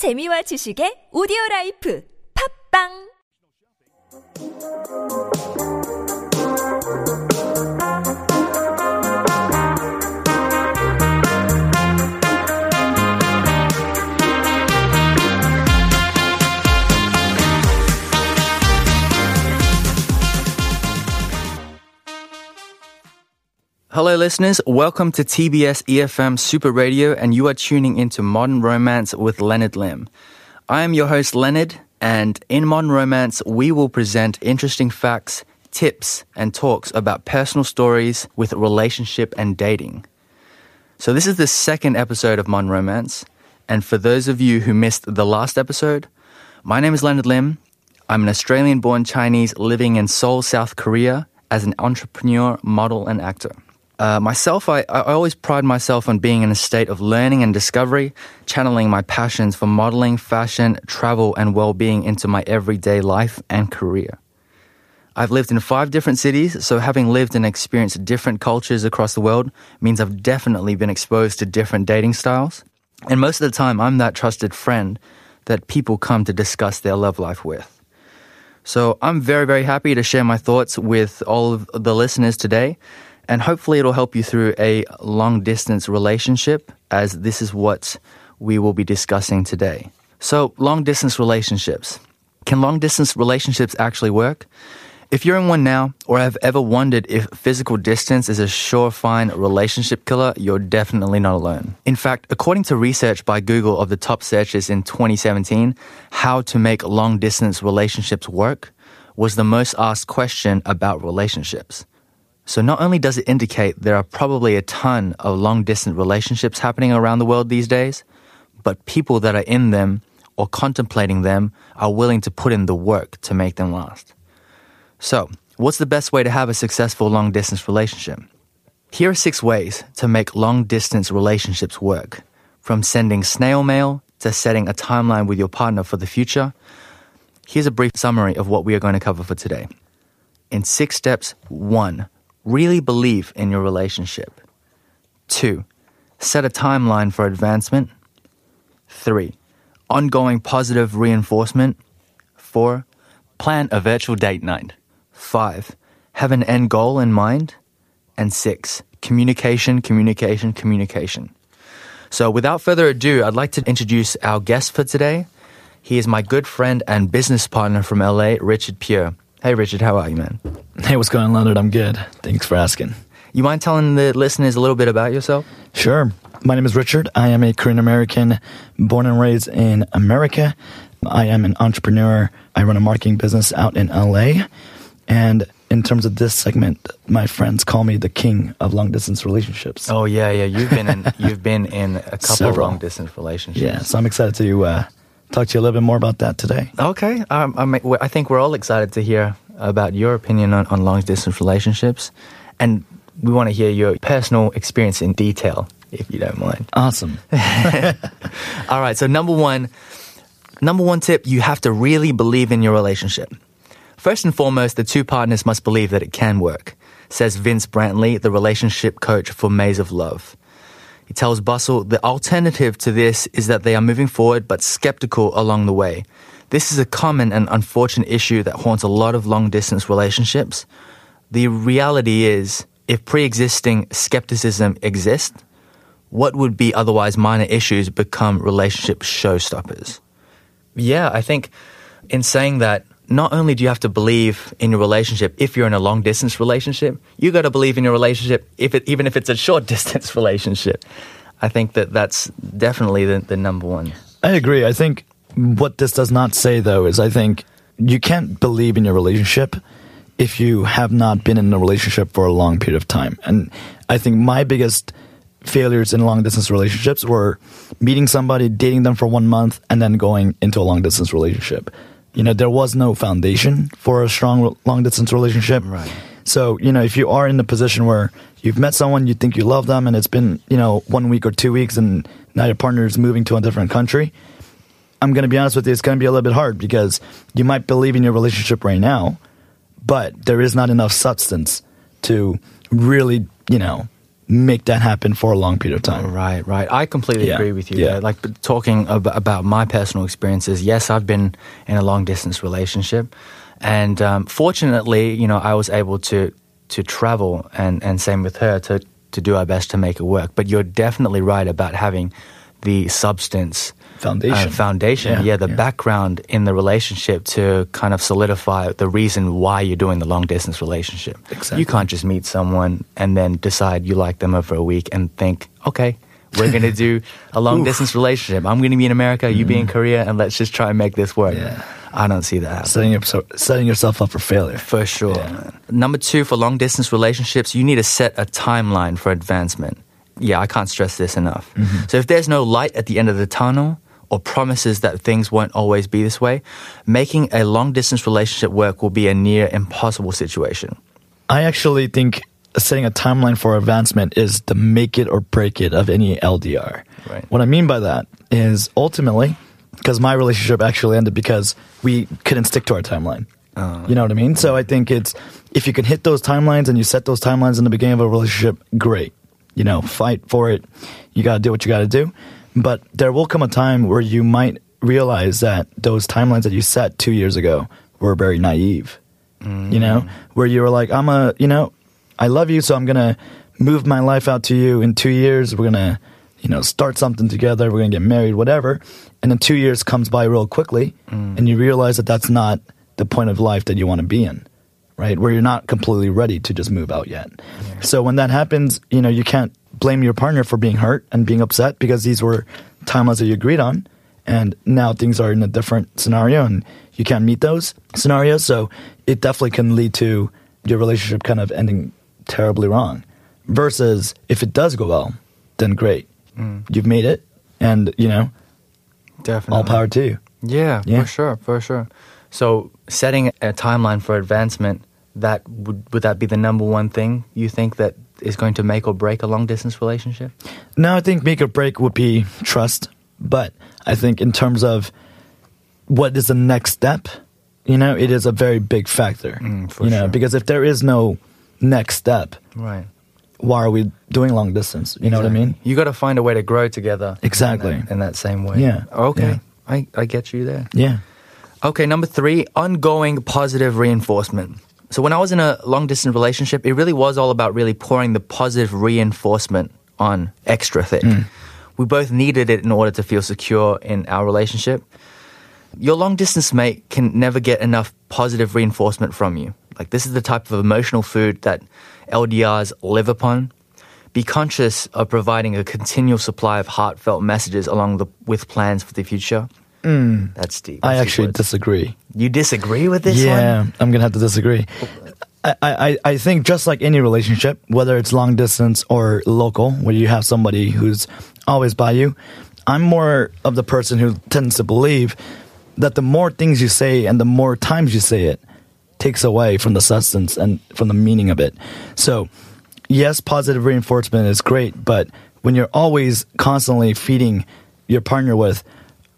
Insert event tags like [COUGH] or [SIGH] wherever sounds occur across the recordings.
재미와 지식의 오디오 라이프. 팝빵 Hello, listeners. Welcome to TBS EFM Super Radio, and you are tuning into Modern Romance with Leonard Lim. I am your host, Leonard, and in Modern Romance, we will present interesting facts, tips, and talks about personal stories with relationship and dating. So, this is the second episode of Modern Romance, and for those of you who missed the last episode, my name is Leonard Lim. I'm an Australian born Chinese living in Seoul, South Korea as an entrepreneur, model, and actor. Uh, myself, I, I always pride myself on being in a state of learning and discovery, channeling my passions for modeling, fashion, travel, and well being into my everyday life and career. I've lived in five different cities, so having lived and experienced different cultures across the world means I've definitely been exposed to different dating styles. And most of the time, I'm that trusted friend that people come to discuss their love life with. So I'm very, very happy to share my thoughts with all of the listeners today and hopefully it'll help you through a long distance relationship as this is what we will be discussing today. So, long distance relationships. Can long distance relationships actually work? If you're in one now or have ever wondered if physical distance is a surefire relationship killer, you're definitely not alone. In fact, according to research by Google of the top searches in 2017, how to make long distance relationships work was the most asked question about relationships. So not only does it indicate there are probably a ton of long distance relationships happening around the world these days, but people that are in them or contemplating them are willing to put in the work to make them last. So, what's the best way to have a successful long distance relationship? Here are six ways to make long distance relationships work. From sending snail mail to setting a timeline with your partner for the future. Here's a brief summary of what we are going to cover for today. In six steps, one, Really believe in your relationship. 2. Set a timeline for advancement. 3. Ongoing positive reinforcement. 4. Plan a virtual date night. 5. Have an end goal in mind. And 6. Communication, communication, communication. So, without further ado, I'd like to introduce our guest for today. He is my good friend and business partner from LA, Richard Pure. Hey, Richard, how are you, man? Hey, what's going on, Leonard? I'm good. Thanks for asking. You mind telling the listeners a little bit about yourself? Sure. My name is Richard. I am a Korean American born and raised in America. I am an entrepreneur. I run a marketing business out in LA. And in terms of this segment, my friends call me the king of long distance relationships. Oh yeah, yeah. You've been in you've been in a couple Several. long distance relationships. Yeah, so I'm excited to uh, talk to you a little bit more about that today. Okay. Um, I, mean, I think we're all excited to hear about your opinion on, on long distance relationships. And we want to hear your personal experience in detail, if you don't mind. Awesome. [LAUGHS] [LAUGHS] all right. So, number one, number one tip you have to really believe in your relationship. First and foremost, the two partners must believe that it can work, says Vince Brantley, the relationship coach for Maze of Love. He tells Bustle the alternative to this is that they are moving forward but skeptical along the way. This is a common and unfortunate issue that haunts a lot of long distance relationships. The reality is, if pre existing skepticism exists, what would be otherwise minor issues become relationship showstoppers? Yeah, I think in saying that, not only do you have to believe in your relationship if you're in a long distance relationship, you got to believe in your relationship if it, even if it's a short [LAUGHS] distance relationship. I think that that's definitely the, the number one. I agree. I think what this does not say, though, is I think you can't believe in your relationship if you have not been in a relationship for a long period of time. And I think my biggest failures in long distance relationships were meeting somebody, dating them for one month, and then going into a long distance relationship you know, there was no foundation for a strong long distance relationship. Right. So, you know, if you are in the position where you've met someone, you think you love them, and it's been, you know, one week or two weeks, and now your partner is moving to a different country, I'm going to be honest with you, it's going to be a little bit hard because you might believe in your relationship right now, but there is not enough substance to really, you know, make that happen for a long period of time. Right, right. I completely Yeah, agree with you. yeah. there. Like talking ab- about my personal experiences. Yes, I've been in a long distance relationship, and um, fortunately, you know, I was able to to travel, and and same with her to to do our best to make it work. But you're definitely right about having the substance. Foundation. uh, foundation, Yeah, yeah, the yeah. background in the relationship to kind of solidify the reason why you're doing the long distance relationship. Exactly. You can't just meet someone and then decide you like them over a week and think, okay, we're going to do [LAUGHS] a long distance relationship. I'm going to be in America, you be in Korea, and let's just try and make this work. Mm-hmm. Yeah. I don't see that happening. Setting, up, setting yourself up for failure. For sure. Yeah. Number two, for long distance relationships, you need to set a timeline for advancement. Yeah, I can't stress this enough. Mm-hmm. So if there's no light at the end of the tunnel, or promises that things won't always be this way, making a long distance relationship work will be a near impossible situation. I actually think setting a timeline for advancement is the make it or break it of any LDR. Right. What I mean by that is ultimately, because my relationship actually ended because we couldn't stick to our timeline. Uh. you know what I mean? So I think it's if you can hit those timelines and you set those timelines in the beginning of a relationship, great. You know, fight for it. You got to do what you got to do. But there will come a time where you might realize that those timelines that you set two years ago were very naive you know, mm. where you were like, I'm a, you know, I love you, so I'm gonna move my life out to you in two years. We're gonna, you know, start something together. We're gonna get married, whatever. And then two years comes by real quickly, mm. and you realize that that's not the point of life that you want to be in, right? Where you're not completely ready to just move out yet. So when that happens, you know, you can't blame your partner for being hurt and being upset because these were timelines that you agreed on and now things are in a different scenario and you can't meet those scenarios so it definitely can lead to your relationship kind of ending terribly wrong versus if it does go well then great mm. you've made it and you know Definitely. all power to you Yeah, Yeah. for sure, for sure. So setting a timeline for advancement, that would would that be the number one thing you think that is going to make or break a long distance relationship? no i think make or break would be trust but i think in terms of what is the next step you know it is a very big factor Mm, you know sure. because if there is no next step Right. why are we doing long distance you know what i mean You got to find a way to grow together. Exactly. In that, in that same way. Yeah, Okay. yeah. I, I get you there. yeah Okay, number three, ongoing positive reinforcement. So when I was in a long distance relationship, it really was all about really pouring the positive reinforcement on extra thick. Hmm. We both needed it in order to feel secure in our relationship. Your long distance mate can never get enough positive reinforcement from you. Like this is the type of emotional food that LDRs live upon. Be conscious of providing a continual supply of heartfelt messages along the, with plans for the future. Mm. That's deep. I That's deep actually words. disagree. You disagree with this yeah, one? I'm gonna have to disagree. I, I, I think just like any relationship, whether it's long distance or local, where you have somebody who's always by you, I'm more of the person who tends to believe that the more things you say and the more times you say it takes away from the substance and from the meaning of it. So, yes, positive reinforcement is great, but when you're always constantly feeding your partner with,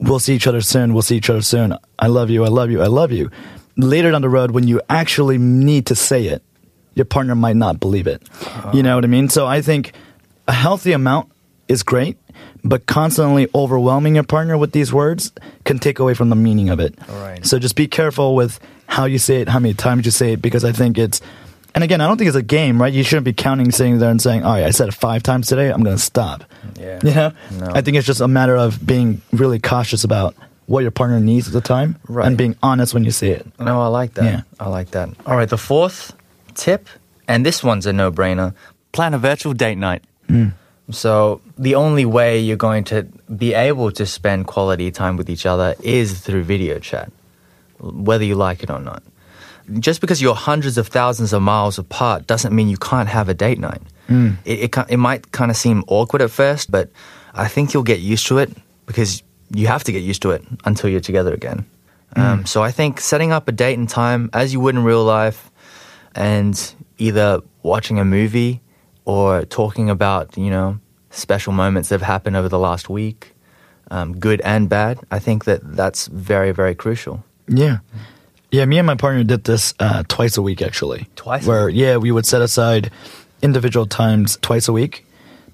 we'll see each other soon, we'll see each other soon, I love you, I love you, I love you. Later down the road, when you actually need to say it, your partner might not believe it. You know what I mean? So I think a healthy amount is great, but constantly overwhelming your partner with these words can take away from the meaning of it. Alright. So just be careful with how you say it, how many times you say it, because I think it's, and again, I don't think it's a game, right? You shouldn't be counting, sitting there and saying, oh, all right, I said it five times today, I'm going to stop. Yeah. [LAUGHS] You know? No. I think it's just a matter of being really cautious about what your partner needs at the time Right. and being honest when you say it. No, I like that. Yeah. I like that. All right, the fourth tip, and this one's a no brainer plan a virtual date night. Hmm. So, the only way you're going to be able to spend quality time with each other is through video chat, whether you like it or not. Just because you're hundreds of thousands of miles apart doesn't mean you can't have a date night. It, it, it might kind of seem awkward at first, but I think you'll get used to it because you have to get used to it until you're together again. Um, so I think setting up a date and time as you would in real life, and either watching a movie or talking about you know special moments that have happened over the last week, um, good and bad. I think that that's very very crucial. Yeah. Yeah, me and my partner did this uh, twice a week actually. Twice Where, yeah, we would set aside individual times twice a week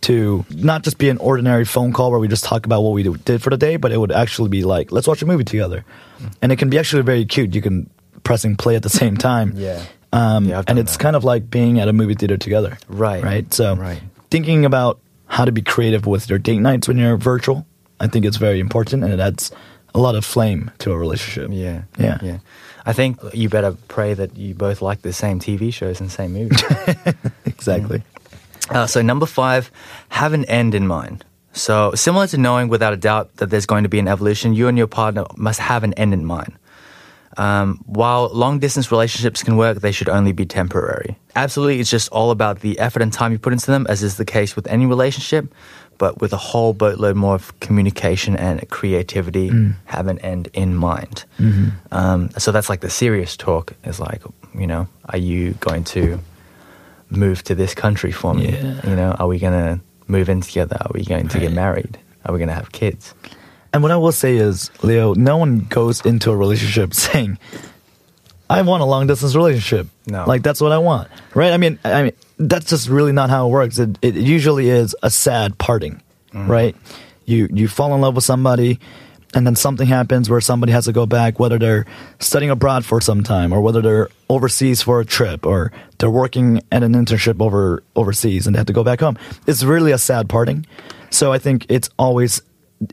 to not just be an ordinary phone call where we just talk about what we did for the day, but it would actually be like, let's watch a movie together. And it can be actually very cute. You can pressing play at the same [LAUGHS] time. Yeah. Um, Yeah, and it's that. kind of like being at a movie theater together. Right. Right. So Right. thinking about how to be creative with your date nights when you're virtual, I think it's very important and it adds a lot of flame to a relationship. Yeah. Yeah. Yeah. I think you better pray that you both like the same TV shows and same movies. [LAUGHS] Exactly. Uh, so number five, have an end in mind. So similar to knowing without a doubt that there's going to be an evolution, you and your partner must have an end in mind. Um, while long distance relationships can work, they should only be temporary. Absolutely, it's just all about the effort and time you put into them, as is the case with any relationship. But with a whole boatload more of communication and creativity, have an end in mind. Um, so that's like the serious talk. Is like, you know, are you going to move to this country for me? Yeah. You know, are we going to move in together? Are we going to get married? Are we going to have kids? And what I will say is, Leo, no one goes into a relationship [LAUGHS] saying, I want a long distance relationship. No. Like that's what I want. Right? I mean I mean that's just really not how it works. It it usually is a sad parting. Mm-hmm. Right? You you fall in love with somebody and then something happens where somebody has to go back, whether they're studying abroad for some time or whether they're overseas for a trip or they're working at an internship over overseas and they have to go back home. It's really a sad parting. So I think it's always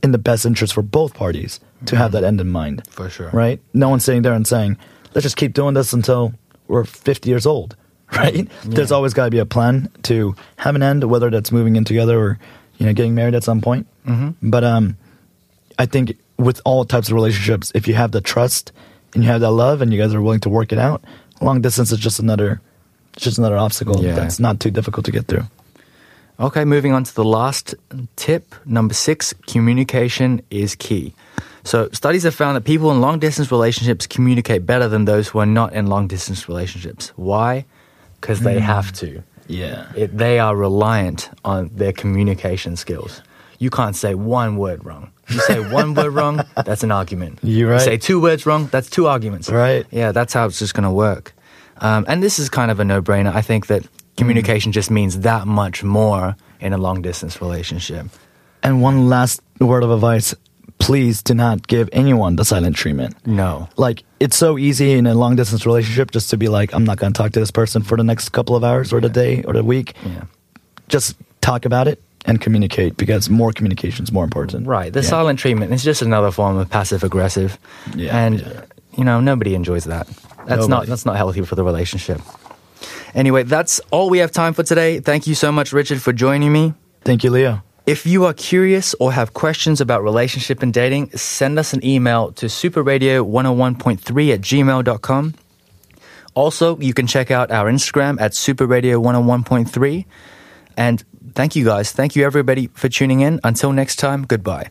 in the best interest for both parties to have mm-hmm. that end in mind. For sure. Right? No one's sitting there and saying, let's just keep doing this until we're 50 years old. [LAUGHS] Right? There's always got to be a plan to have an end, whether that's moving in together or, you know, getting married at some point. Mm-hmm. But um, I think with all types of relationships, if you have the trust and you have that love and you guys are willing to work it out, long distance is just another, it's just another obstacle Yeah. that's not too difficult to get through. Okay, moving on to the last tip. Number six, communication is key. So, studies have found that people in long distance relationships communicate better than those who are not in long distance relationships. Why? Because they have to. Yeah. It, they are reliant on their communication skills. You can't say one word wrong. You say [LAUGHS] one word wrong, that's an argument. You're right. You say two words wrong, that's two arguments. Right. Yeah, that's how it's just going to work. Um, and this is kind of a no brainer. I think that communication just means that much more in a long distance relationship. And one last word of advice please do not give anyone the silent treatment. No. Like, it's so easy in a long distance relationship just to be like, I'm not going to talk to this person for the next couple of hours or the day or the week. Yeah. Just talk about it and communicate because more communication is more important. Right. The Yeah. silent treatment is just another form of passive aggressive. Yeah, And yeah. you know, nobody enjoys that. That's not that's not healthy for the relationship. Anyway, that's all we have time for today. Thank you so much, Richard, for joining me. Thank you, Leo. If you are curious or have questions about relationship and dating, send us an email to superradio101.3 at gmail.com. Also, you can check out our Instagram at superradio101.3. And thank you guys. Thank you everybody for tuning in. Until next time, goodbye.